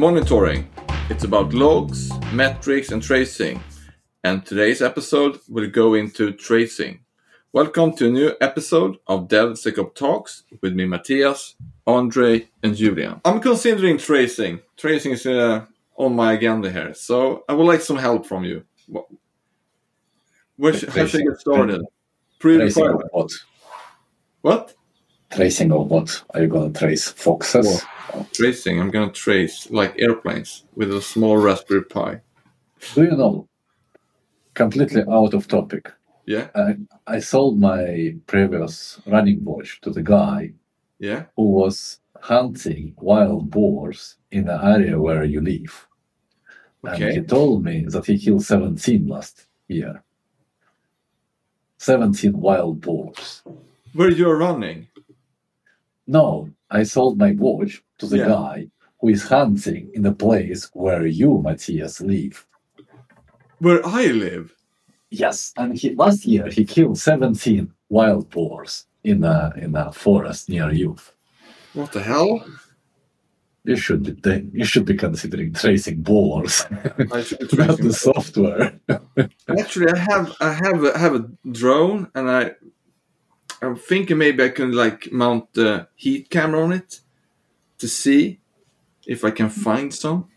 monitoring. It's about logs, metrics, and tracing. And today's episode will go into tracing. Welcome to a new episode of DevSecOps Talks with me, Matthias, Andre, and Julien. I'm considering tracing. Tracing is uh, on my agenda here, so I would like some help from you. Where should, how should I get started? Tracing of what? What? Tracing of what? Are you gonna trace foxes? Tracing. I'm gonna trace like airplanes with a small Raspberry Pi. Do you know? Completely out of topic. Yeah, I, I sold my previous running watch to the guy yeah. who was hunting wild boars in the area where you live. And he told me that he killed 17 last year. 17 wild boars. Where you're running? No, I sold my watch to the Yeah. guy who is hunting in the place where you, Matthias, live. Where I live? Yes, and he, last year he killed 17 wild boars in a, in a forest near you. What the hell? You should be you should be considering tracing boars, I should be not the software. Actually, I have I have a, have a drone, and I I'm thinking maybe I can like mount the heat camera on it to see if I can find some.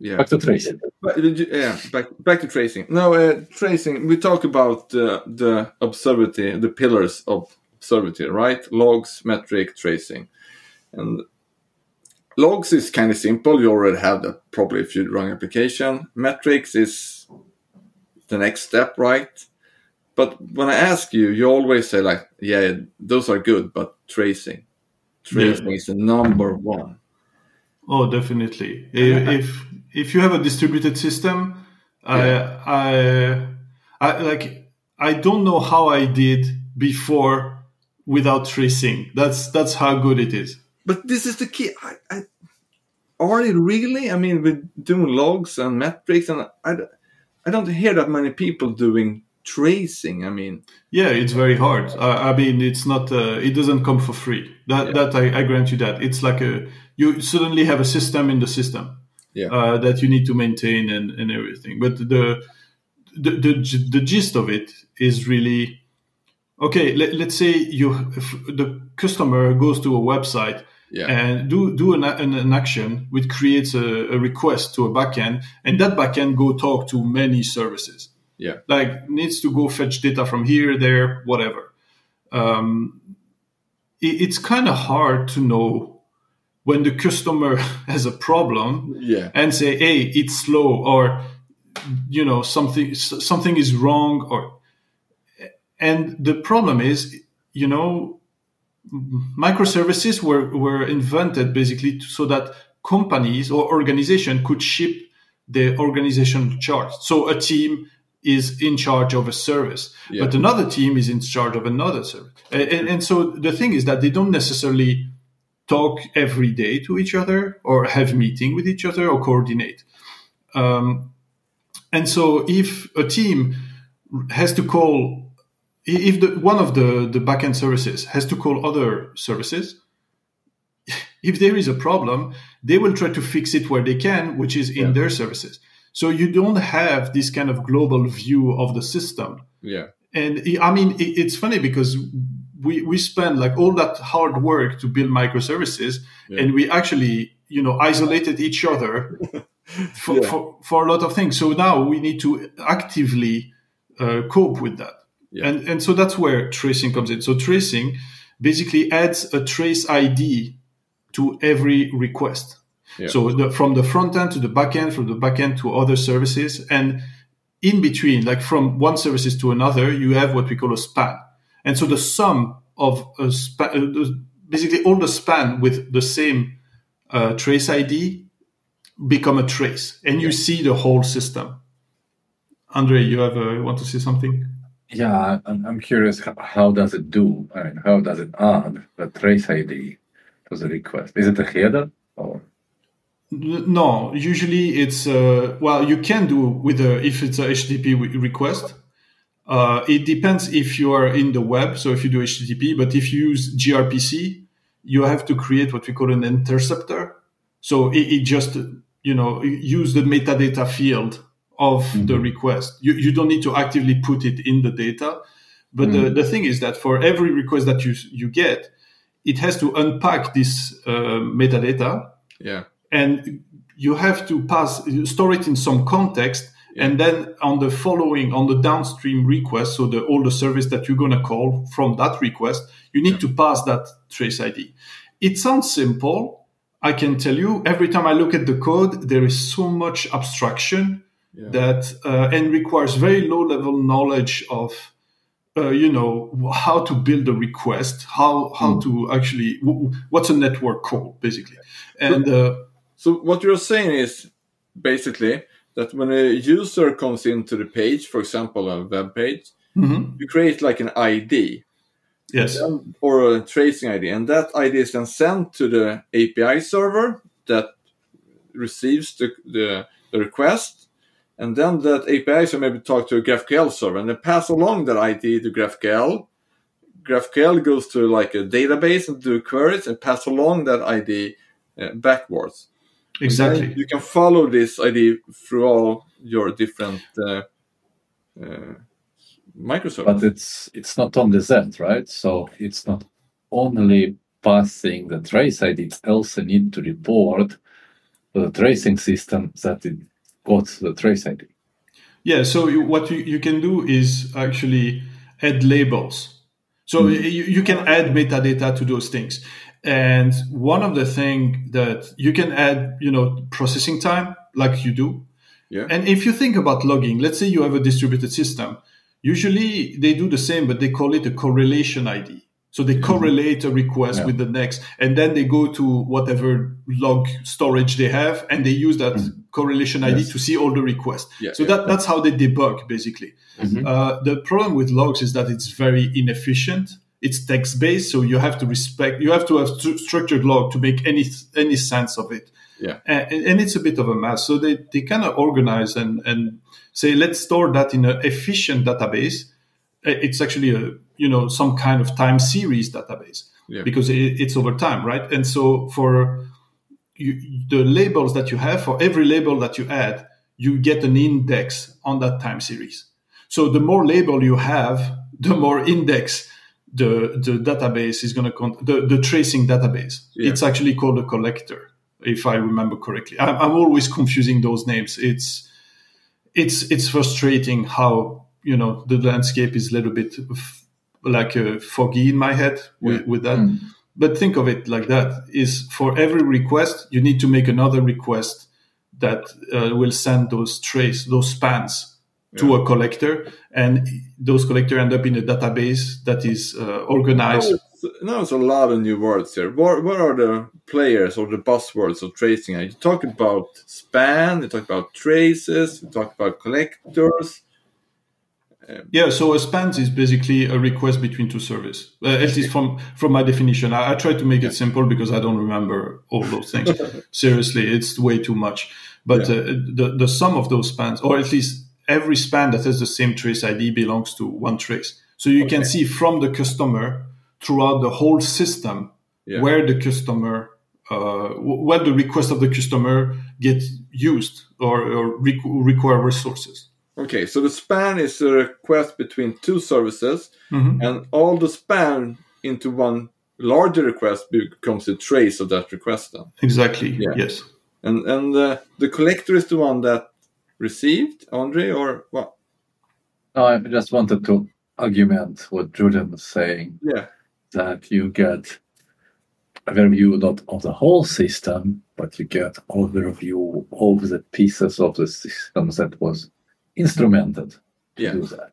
Yeah, Back to tracing. Uh, yeah. Back back to tracing. No, uh, tracing. We talk about uh, the observability, the pillars of observability, right? Logs, metric, tracing, and logs is kind of simple. You already have that probably if you run application. Metrics is the next step, right? But when I ask you, you always say like, "Yeah, those are good," but tracing, tracing is the number one. Oh, definitely. If if, you have a distributed system, I, I, I like I don't know how I did before without tracing. That's that's how good it is. But this is the key. I, I, are it really? I mean, with doing logs and metrics, and I, I don't hear that many people doing tracing. I mean, Yeah, it's very hard. I, I mean, it's not. Uh, it doesn't come for free. That Yeah. that I, I grant you that. It's like a you suddenly have a system in the system. Yeah. Uh, that you need to maintain and, and everything. But the the, the the gist of it is really okay. Let, let's say you if the customer goes to a website yeah, and do do an, an, an action which creates a, a request to a backend, and that backend go talk to many services yeah, like needs to go fetch data from here, there, whatever. Um, it, it's kind of hard to know when the customer has a problem yeah, and say, "Hey, it's slow," or you know something something is wrong, or and the problem is, you know, microservices were were invented basically so that companies or organization could ship the organizational chart. So a team is in charge of a service, Yeah. but another team is in charge of another service. And, and, so the thing is that they don't necessarily talk every day to each other or have meeting with each other or coordinate. Um, and so if a team has to call, if the, one of the, the backend services has to call other services, if there is a problem, they will try to fix it where they can, which is in Yeah. their services. So you don't have this kind of global view of the system. yeah, And I mean, it's funny because we, we spend like all that hard work to build microservices Yeah. and we actually, you know, isolated each other for, Yeah. for, for a lot of things. So now we need to actively uh, cope with that. Yeah. And, and so that's where tracing comes in. So tracing basically adds a trace ID to every request. Yeah. So the, from the front end to the back end, from the back end to other services, and in between, like from one services to another, you have what we call a span. And so the sum of a span, uh, basically all the span with the same uh, trace ID become a trace, and you see the whole system. Andre, you have uh, want to say something? Yeah, I'm, I'm curious. How, how does it do? I mean, how does it add the trace ID to the request? Is it a header or? N- No, usually it's uh, well, you can do with a if it's a HTTP request. Uh, it depends if you are in the web, so if you do HTTP, but if you use gRPC, you have to create what we call an interceptor. So it, it just, you know, use the metadata field of mm-hmm. the request. You, you don't need to actively put it in the data. But mm-hmm. the, the thing is that for every request that you, you get, it has to unpack this uh, metadata. Yeah. And you have to pass, store it in some context. And then on the following, on the downstream request, so the all the service that you're going to call from that request, you need to pass that trace ID. It sounds simple. I can tell you, every time I look at the code, there is so much abstraction yeah. that uh, and requires very low level knowledge of uh, you know how to build a request how how mm. to actually what's a network call basically and uh, so what you're saying is basically that when a user comes into the page for example a web page mm-hmm. you create like an id yes then, or a tracing id and that id is then sent to the api server that receives the, the, the request and then that API server maybe talk to a GraphQL server and then pass along that ID to GraphQL. GraphQL goes to like a database and do queries and pass along that ID uh, backwards. Exactly. You can follow this ID through all your different uh, uh, microservices. But it's it's not on only that, right? So it's not only passing the trace ID, it also need to report to the tracing system that it got the trace ID. Yeah, so you, what you, you can do is actually add labels. So mm. you, you can add metadata to those things. And one of the things that you can add, you know, processing time like you do. Yeah. And if you think about logging, let's say you have a distributed system, usually they do the same, but they call it a correlation ID. So they mm-hmm. correlate a request yeah. with the next, and then they go to whatever log storage they have, and they use that mm-hmm. correlation ID yes. to see all the requests. Yeah, so yeah, that, that's how they debug basically. Mm-hmm. Uh, the problem with logs is that it's very inefficient. It's text based, so you have to respect. You have to have st- structured log to make any any sense of it. Yeah, and, and it's a bit of a mess. So they they kind of organize and and say let's store that in an efficient database. It's actually a you know some kind of time series database yeah. because it, it's over time right and so for you, the labels that you have for every label that you add you get an index on that time series so the more label you have the more index the the database is going to con- the, the tracing database yeah. it's actually called a collector if i remember correctly I'm, I'm always confusing those names it's it's it's frustrating how you know the landscape is a little bit like uh, foggy in my head with, yeah. with that. Mm. But think of it like that: is for every request, you need to make another request that uh, will send those trace, those spans yeah. to a collector, and those collector end up in a database that is uh, organized. Now it's a lot of new words here. What, what are the players or the buzzwords of tracing? You talk about span, you talk about traces, you talk about collectors. Um, yeah, so a span is basically a request between two services. Uh, at least from from my definition, I, I try to make it simple because I don't remember all those things. Seriously, it's way too much. But yeah. uh, the the sum of those spans, or at least every span that has the same trace ID, belongs to one trace. So you okay. can see from the customer throughout the whole system yeah. where the customer uh, where the request of the customer get used or, or require resources. Okay, so the span is a request between two services, mm-hmm. and all the span into one larger request becomes a trace of that request. Then exactly. Yeah. Yes. And and uh, the collector is the one that received Andre or what? No, I just wanted to argument what Julien was saying. Yeah. That you get a overview not of the whole system, but you get overview of the pieces of the system that was instrumented yeah. to do that.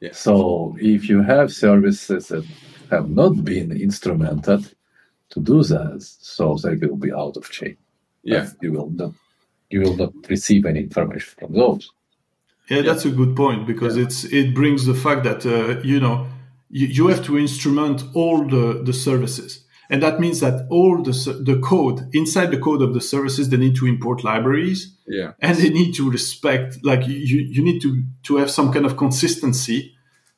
Yeah. So if you have services that have not been instrumented to do that, so they will be out of chain. Yeah. You will not you will not receive any information from those. Yeah, that's a good point because yeah. it's it brings the fact that uh, you know you, you have to instrument all the the services and that means that all the, the code inside the code of the services, they need to import libraries. Yeah. And they need to respect, like you, you need to, to have some kind of consistency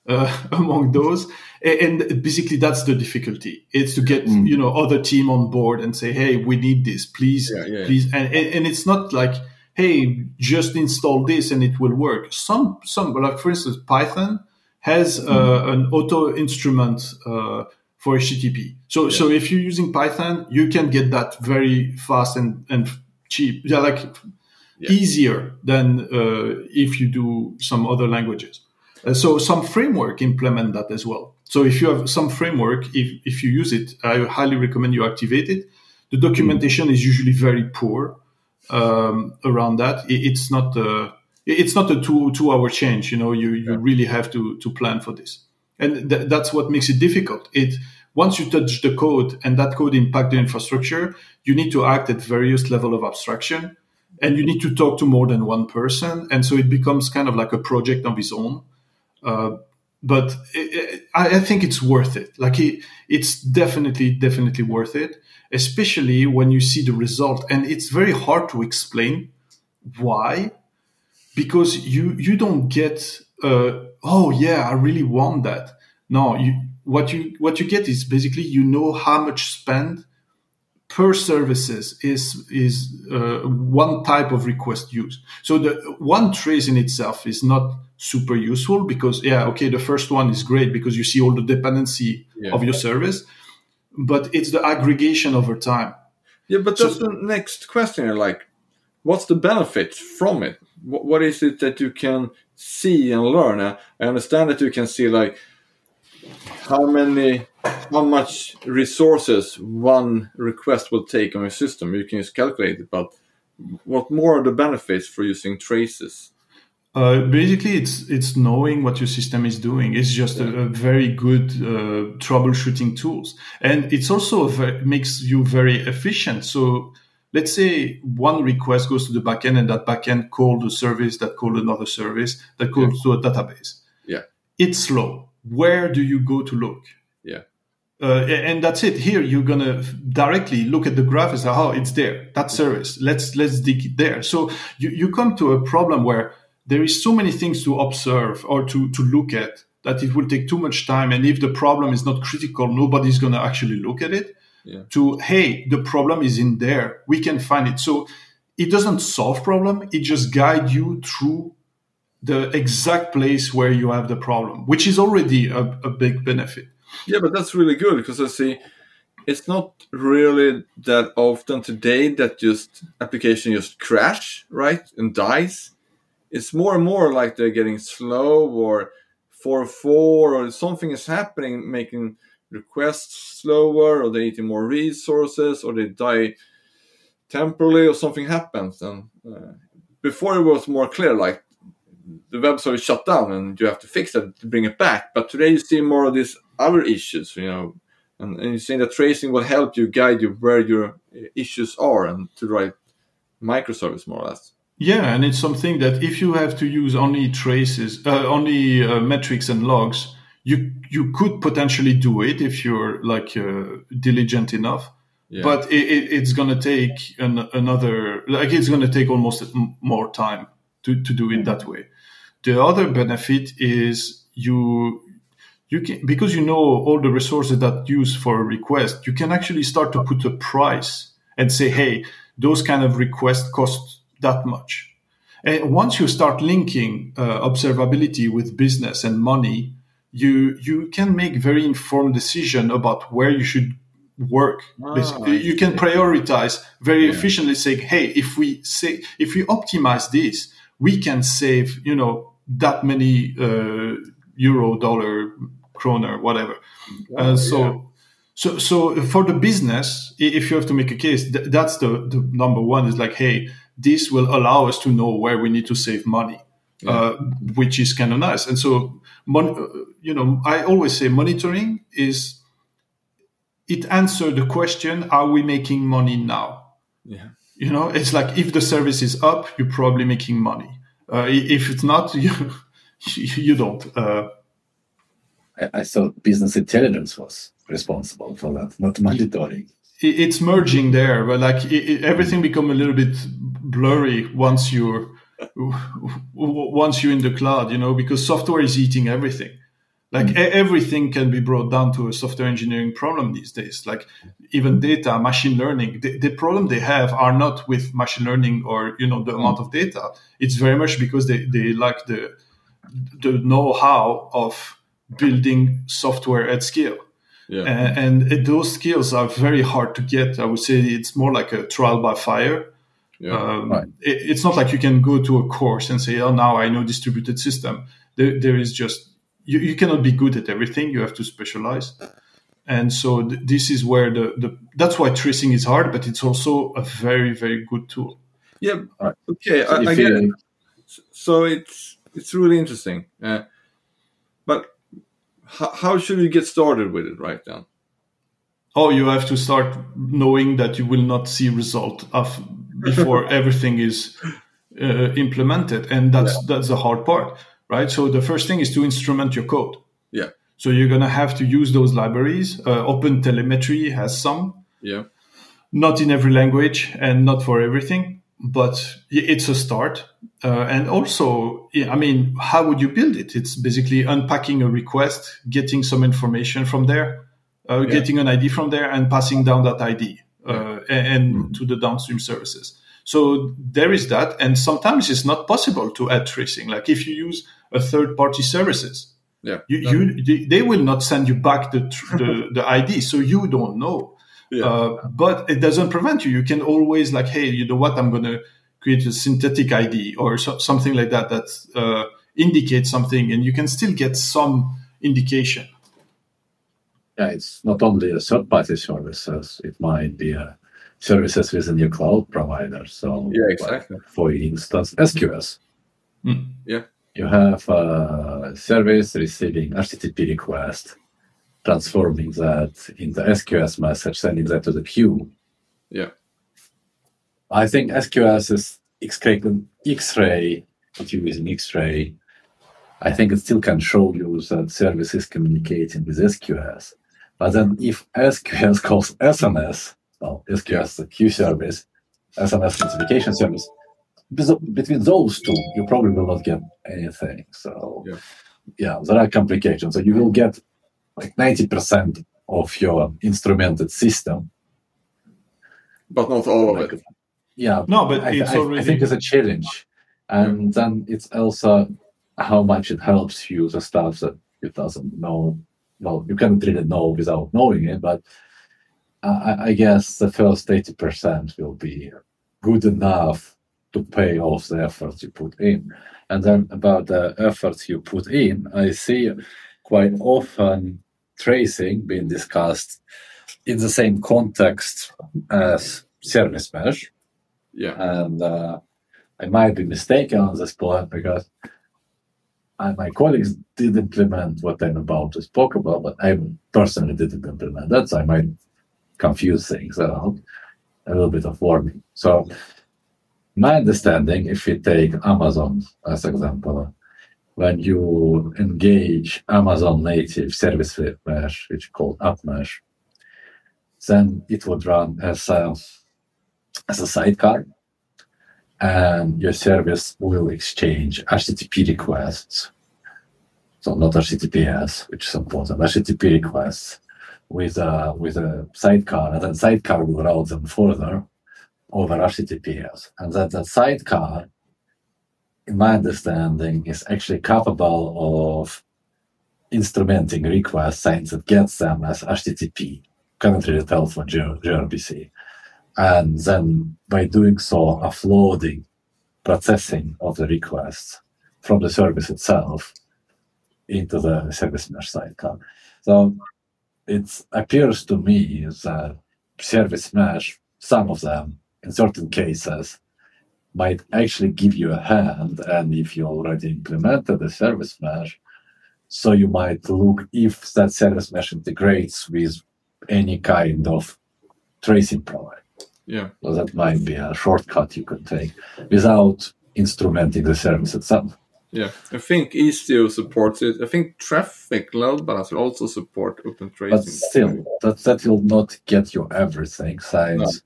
uh, among those. And basically, that's the difficulty. It's to get mm. you know other team on board and say, "Hey, we need this, please, yeah, yeah, please." And, and it's not like, "Hey, just install this and it will work." Some some like for instance, Python has uh, mm. an auto instrument uh, for HTTP. So yeah. so if you're using Python, you can get that very fast and and cheap. Yeah, like easier than uh, if you do some other languages. Uh, so some framework implement that as well. So if you have some framework, if, if you use it, I highly recommend you activate it. The documentation is usually very poor um, around that. It, it's not a, it's not a two two hour change. You know, you you yeah. really have to to plan for this, and th- that's what makes it difficult. It once you touch the code and that code impact the infrastructure, you need to act at various level of abstraction, and you need to talk to more than one person, and so it becomes kind of like a project of its own. Uh, but it, it, I, think it's worth it. Like it, it's definitely, definitely worth it, especially when you see the result. And it's very hard to explain why, because you you don't get. Uh, oh yeah, I really want that. No, you what you what you get is basically you know how much spend per services is is uh, one type of request used. So the one trace in itself is not super useful because yeah okay the first one is great because you see all the dependency yeah. of your service but it's the aggregation over time. Yeah but that's so, the next question like what's the benefit from it? What is it that you can see and learn? I understand that you can see like how many how much resources one request will take on your system. You can just calculate it but what more are the benefits for using traces uh, basically, it's it's knowing what your system is doing. It's just yeah. a, a, very good uh, troubleshooting tools, and it's also very, makes you very efficient. So, let's say one request goes to the backend, and that backend called a service that called another service that called yeah. to a database. Yeah, it's slow. Where do you go to look? Yeah. Uh, and that's it. Here, you're gonna directly look at the graph and say, "Oh, it's there. That service. Let's let's dig it there." So you, you come to a problem where there is so many things to observe or to, to look at that it will take too much time. And if the problem is not critical, nobody's going to actually look at it. Yeah. To, hey, the problem is in there. We can find it. So it doesn't solve problem. It just guide you through the exact place where you have the problem, which is already a, a big benefit. Yeah, but that's really good because I see it's not really that often today that just application just crash, right? And dies it's more and more like they're getting slow or 4 4 or something is happening making requests slower or they're eating more resources or they die temporarily or something happens. And uh, before it was more clear like the web service shut down and you have to fix it to bring it back. But today you see more of these other issues you know and, and you're saying that tracing will help you guide you where your issues are and to write microservice more or less yeah, and it's something that if you have to use only traces, uh, only uh, metrics and logs, you you could potentially do it if you're like uh, diligent enough. Yeah. But it, it, it's going to take an, another, like it's going to take almost more time to, to do it that way. The other benefit is you you can because you know all the resources that use for a request, you can actually start to put a price and say, hey, those kind of requests cost that much. And once you start linking uh, observability with business and money, you you can make very informed decision about where you should work. Oh, you can prioritize very yeah. efficiently, saying, "Hey, if we say if we optimize this, we can save you know that many uh, euro, dollar, kroner, whatever." Oh, uh, so. Yeah. So, so for the business, if you have to make a case, th- that's the, the number one is like, hey, this will allow us to know where we need to save money, yeah. uh, which is kind of nice. And so, mon- you know, I always say monitoring is it answer the question: Are we making money now? Yeah. You know, it's like if the service is up, you're probably making money. Uh, if it's not, you you don't. Uh, I, I thought business intelligence was responsible for that, not monitoring it's merging there, but like it, it, everything become a little bit blurry once you're once you're in the cloud, you know, because software is eating everything. Like mm. e- everything can be brought down to a software engineering problem these days. Like even data, machine learning. The, the problem they have are not with machine learning or you know the mm. amount of data. It's very much because they, they lack the the know-how of building software at scale. Yeah. And, and those skills are very hard to get. I would say it's more like a trial by fire. Yeah. Um, Right. it- it's not like you can go to a course and say, "Oh, now I know distributed system." There, there is just you, you cannot be good at everything. You have to specialize, and so th- this is where the, the that's why tracing is hard, but it's also a very very good tool. yeah. Right. Okay. So I, I get it. So it's it's really interesting. Uh, but how, how should we get started with it right now? Oh, you have to start knowing that you will not see result of before everything is uh, implemented, and that's that's the hard part, right? So the first thing is to instrument your code. Yeah. So you're gonna have to use those libraries. Uh, Open Telemetry has some, Yeah. not in every language and not for everything, but it's a start. Uh, and also, I mean, how would you build it? It's basically unpacking a request, getting some information from there, uh, Yeah. getting an ID from there, and passing down that ID uh, a- and to the downstream services. So there is that, and sometimes it's not possible to add tracing. Like if you use a third-party services, Yeah. you, you they- they will not send you back the tr- the, the ID, so you don't know. Yeah. Uh, but it doesn't prevent you. You can always like, hey, you know what? I'm going to create a synthetic ID or so, something like that that uh, indicates something, and you can still get some indication. Yeah, it's not only a third-party services; it might be a services within your cloud provider. So, Yeah, like, exactly. for instance, SQS. Hmm. Yeah. You have a service receiving HTTP request, transforming that into SQS message, sending that to the queue. Yeah. I think SQS is X-ray, X-ray, if you're using X-ray, I think it still can show you that service is communicating with SQS. But then if SQS calls SNS, well, SQS, the queue service, SNS notification service, between those two, you probably will not get anything. So, Yeah. yeah, there are complications. So you will get like 90% of your instrumented system. But not all of it. Yeah, No, but I, it's I- I think it's a challenge. And then it's also how much it helps you the stuff that it doesn't know. Well, you can't really know without knowing it, but I, I- guess the first 80% will be good enough to pay off the effort you put in. And then about the efforts you put in, I see quite often tracing being discussed in the same context as service mesh Yeah. and uh, I might be mistaken on this point because I, my colleagues did implement what I'm about to spoke about, but I personally didn't implement that, so I might confuse things around. A little bit of warning. So, my understanding, if we take Amazon as example, when you engage Amazon native service mesh, which is called AppMesh, then it would run as a as a sidecar, and your service will exchange HTTP requests. So not HTTPS, which is important, HTTP requests with a with a sidecar, and then sidecar will route them further over HTTPS, and that the sidecar, in my understanding, is actually capable of instrumenting requests since it gets them as HTTP. Tell from G- gRPC and then by doing so offloading processing of the requests from the service itself into the service mesh sidecar. So it appears to me that service mesh, some of them in certain cases, might actually give you a hand. And if you already implemented the service mesh, so you might look if that service mesh integrates with any kind of tracing provider. Yeah. So that might be a shortcut you could take without instrumenting the service itself. Yeah. I think Istio supports it. I think Traefik Load Balancer also support open tracing. But still, that, that will not get you everything. Since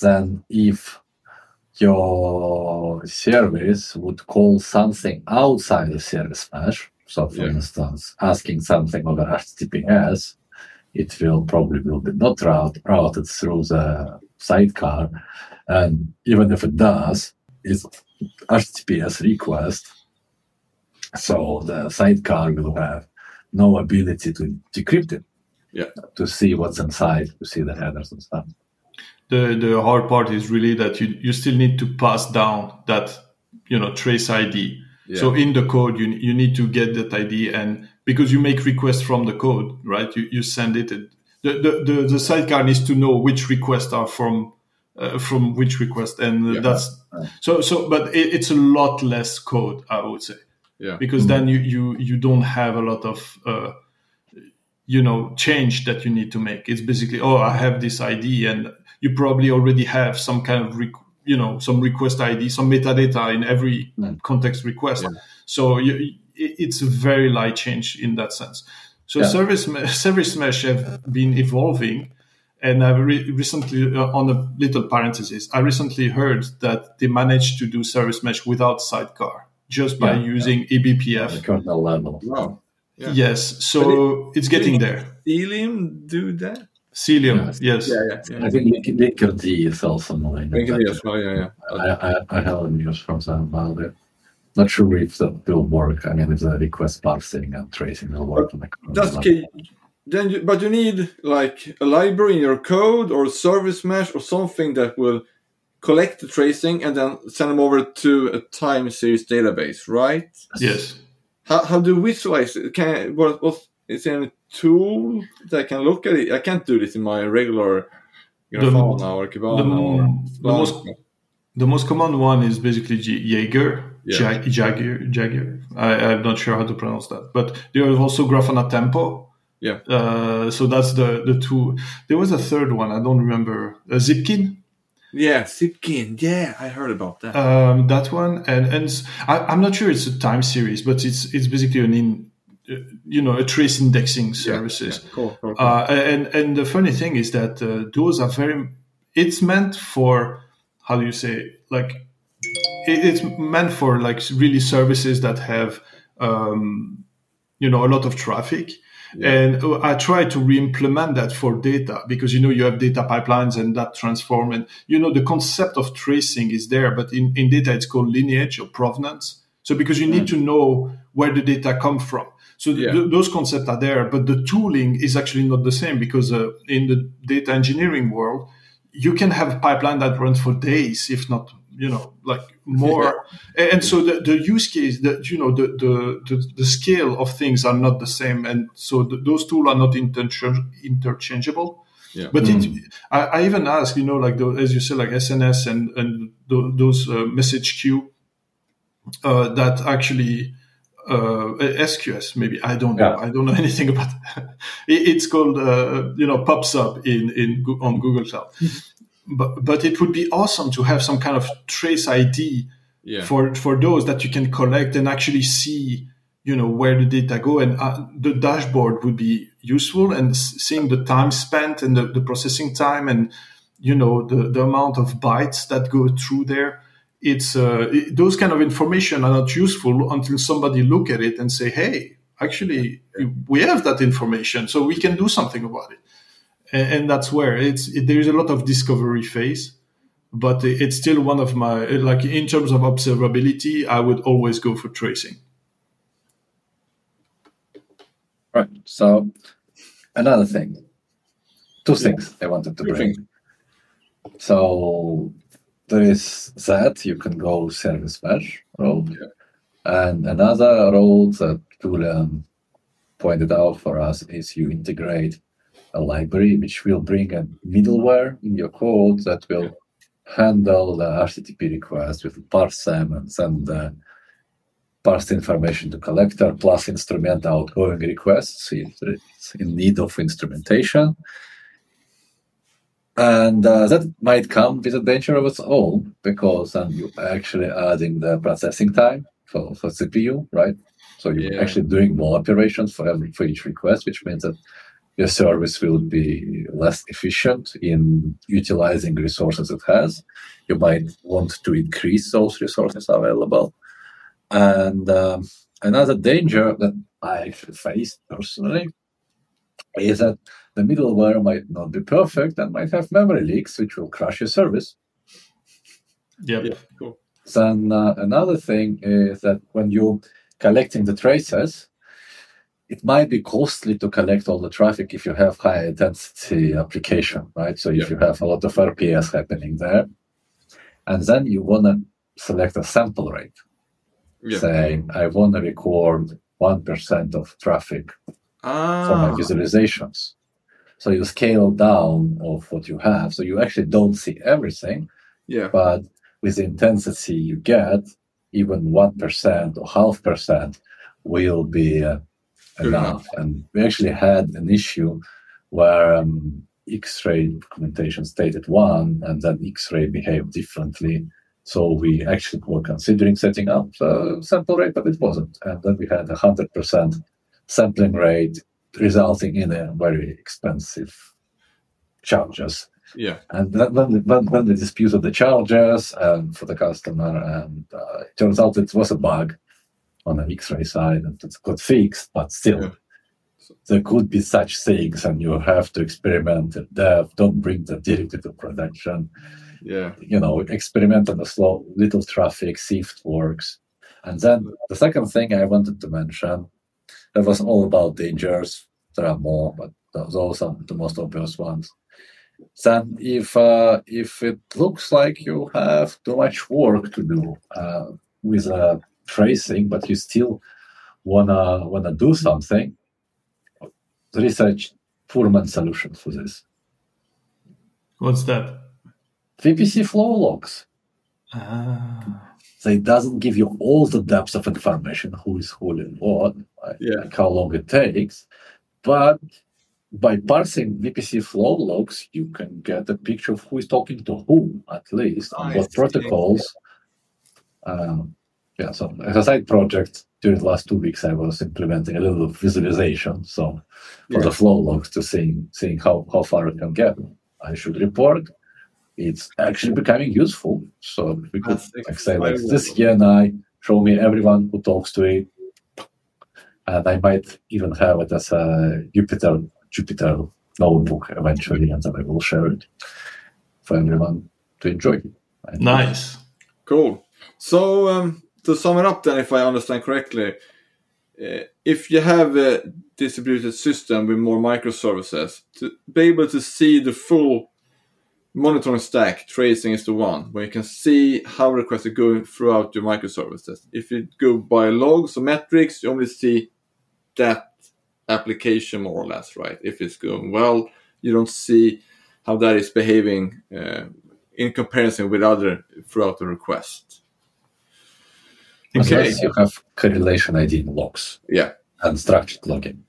then, if your service would call something outside the service mesh, So, for Yeah. instance, asking something over HTTPS, it will probably will be not route, routed through the sidecar, and even if it does, it's HTTPS request. So the sidecar will have no ability to decrypt it. Yeah. To see what's inside, to see the headers and stuff. the the hard part is really that you you still need to pass down that you know trace ID. Yeah. So in the code, you you need to get that ID, and because you make requests from the code, right? You you send it. and The the the, the sidecar needs to know which requests are from uh, from which request, and Yeah. that's so so. But it, it's a lot less code, I would say yeah. because then you you you don't have a lot of uh, you know change that you need to make it's basically oh i have this id and you probably already have some kind of requ- you know some request id some metadata in every Mm. context request Yeah. so you, it's a very light change in that sense so Yeah. service service mesh have been evolving and I've re- recently, uh, on a little parenthesis, I recently heard that they managed to do service mesh without sidecar, just by Yeah, using eBPF. Kernel level. Wow. Yeah. Yes, so it's getting there. Elim do that? Cilium, Yes. yes. yeah, yeah. I think Link- Linkerd is also knowing. Thank you, that. yes, well, yeah, yeah. I, I, I have news from them about it. Not sure if that will work. I mean, if the request parsing and tracing will work on the kernel That's key. Then, you, but you need like a library in your code or a service mesh or something that will collect the tracing and then send them over to a time series database, right? Yes. How, how do you visualize it? Can what, what is there any tool that can look at it? I can't do this in my regular Grafana or Kibana the- or the most- The most common one is basically J- Jaeger. Yeah. Ja- Jaeger. Jaeger. I, I'm not sure how to pronounce that. But there is also Grafana Tempo. Yeah. Uh, so that's the, the two. There was a third one. I don't remember. Uh, Zipkin. yeah, Zipkin. Yeah, I heard about that. um, that one and and I, am not sure it's a time series but it's it's basically an in uh, you know a trace indexing Yeah, services yeah, Cool, cool, cool. uh, and and the funny thing is that uh, those are very it's meant for how do you say like it, it's meant for like really services that have um, you know a lot of traffic and uh, I try to re-implement that for data because you know you have data pipelines and that transform and you know the concept of tracing is there, but in, in data it's called lineage or provenance. So because you need to know where the data come from. So th- Yeah. th- those concepts are there, but the tooling is actually not the same because uh, in the data engineering world, you can have a pipeline that runs for days, if not, you know, like more. and so the, the use case, that you know, the, the, the, the scale of things are not the same. And so th those tools are not interchange- interchangeable. Yeah. But it, I, I even ask, you know, like the, as you said, like SNS and and tho- those uh, message queue uh, that actually uh, SQS maybe I don't know Yeah. I don't know anything about it, it's called uh, you know Pub/Sub in in on Google Cloud but but it would be awesome to have some kind of trace ID yeah. for for those that you can collect and actually see you know where the data go. And uh, the dashboard would be useful and seeing the time spent and the, the processing time and you know the, the amount of bytes that go through there. It's uh, it- those kind of information are not useful until somebody look at it and say hey actually we have that information so we can do something about it and, and that's where it's it, there's a lot of discovery phase but it's still one of my like in terms of observability i would always go for tracing Right. So another thing, two things I wanted to Two bring. things. So there is that you can go service mesh road, and another road that Julien pointed out for us is you integrate a library which will bring a middleware in your code that will handle the HTTP request with parse them and send the parsed information to collector plus instrument outgoing requests if it's in need of instrumentation. And uh, that might come with a danger of its own because then you're actually adding the processing time for, for CPU, right? So you're Yeah. actually doing more operations for every for each request, which means that your service will be less efficient in utilizing resources it has. You might want to increase those resources available. And um, another danger that I actually faced personally is that the middleware might not be perfect and might have memory leaks, which will crash your service. Yep. Yeah, cool. Then uh, another thing is that when you're collecting the traces, it might be costly to collect all the traffic if you have high intensity application, right? So if Yeah. you have a lot of RPS happening there, and then you want to select a sample rate, Yeah. saying I want to record one percent of traffic for my Ah, visualizations. So you scale down of what you have, so you actually don't see everything, yeah. but with the intensity you get, even one percent or half percent will be uh, enough. And we actually had an issue where um, X-ray documentation stated one, and then X-ray behaved differently. So we actually were considering setting up a sample rate, but it wasn't. And then we had a hundred percent sampling rate, resulting in a very expensive charges. Yeah. And then when, when, when they disputed the charges um, for the customer, and uh, it turns out it was a bug on the X-ray side, and it got fixed. But still, Yeah. there could be such things, and you have to experiment at dev. Don't bring that directly to production. Yeah. You know, experiment on the slow, little traffic, see if it works. And then the second thing I wanted to mention that was all about dangers. There are more, but those are the most obvious ones. Then, if uh, if it looks like you have too much work to do uh, with uh, tracing, but you still wanna wanna do something, there is a Furman solution for this. What's that? VPC flow logs. Ah. So it doesn't give you all the depth of information, who is who and what, like, Yeah. like how long it takes. But by parsing VPC flow logs, you can get a picture of who is talking to whom, at least, on I what protocols. Um, yeah, so as a side project, during the last two weeks, I was implementing a little visualization. So for Yeah. the flow logs to seeing seeing how, how far it can get. I should report. It's actually becoming useful. So we could That's like say like exciting. this ENI, show me everyone who talks to it. And I might even have it as a Jupyter Jupyter notebook eventually, and then I will share it for everyone to enjoy. Nice. Cool. So um, to sum it up, then, if I understand correctly, uh, if you have a distributed system with more microservices, to be able to see the full monitoring stack, tracing is the one where you can see how requests are going throughout your microservices. If you go by logs or metrics, you only see that application more or less, right? If it's going well, you don't see how that is behaving uh, in comparison with other throughout the request. Okay. Unless you have correlation ID in logs Yeah. and structured logging.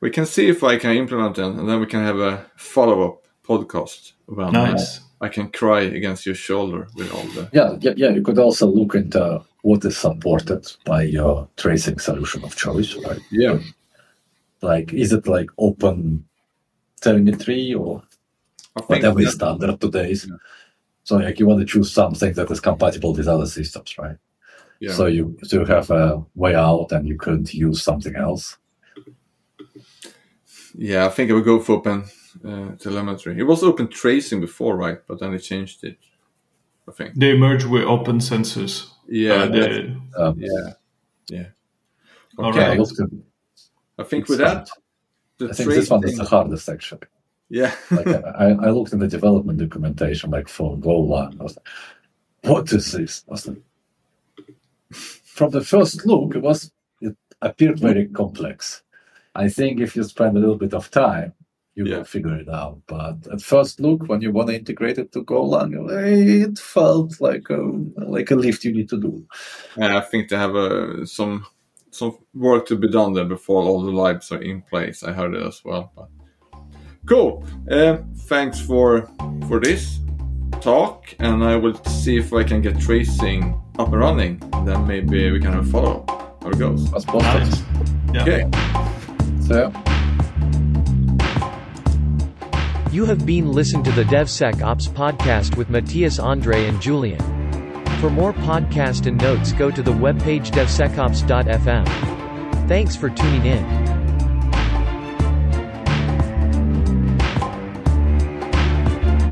We can see if I can implement them, and then we can have a follow-up podcast. When Nice. I can cry against your shoulder with all the. Yeah, yeah, yeah. You could also look into what is supported by your tracing solution of choice, right? Yeah. Like, is it like open telemetry or whatever is that- standard today? So, like, you want to choose something that is compatible with other systems, right? Yeah. So you so you have a way out, and you couldn't use something else. yeah, I think I would go for open uh, telemetry. It was open tracing before, right? But then they changed it. I think. They merge with OpenCensus. Yeah. Uh, that- the- Um, yeah. Yeah. All Okay. I right. looked at, I think it's with that, the I think this one is the hardest actually. Yeah. Like I, I looked in the development documentation, like for Golang. I was like, "What is this?" I was like, from the first look, it was it appeared very complex. I think if you spend a little bit of time, you Yeah. will figure it out. But at first look, when you want to integrate it to Golang, it felt like a like a lift you need to do. And I think they have uh, some some work to be done there before all the lives are in place. I heard it as well. But cool. Uh, thanks for for this talk, and I will see if I can get tracing up and running. Then maybe we can have a follow up how it goes. That's perfect. Nice. Yeah. Okay. So You have been listened to the DevSecOps podcast with Matthias Andre and Julien. For more podcast and notes go to the webpage devsecops.fm. Thanks for tuning in.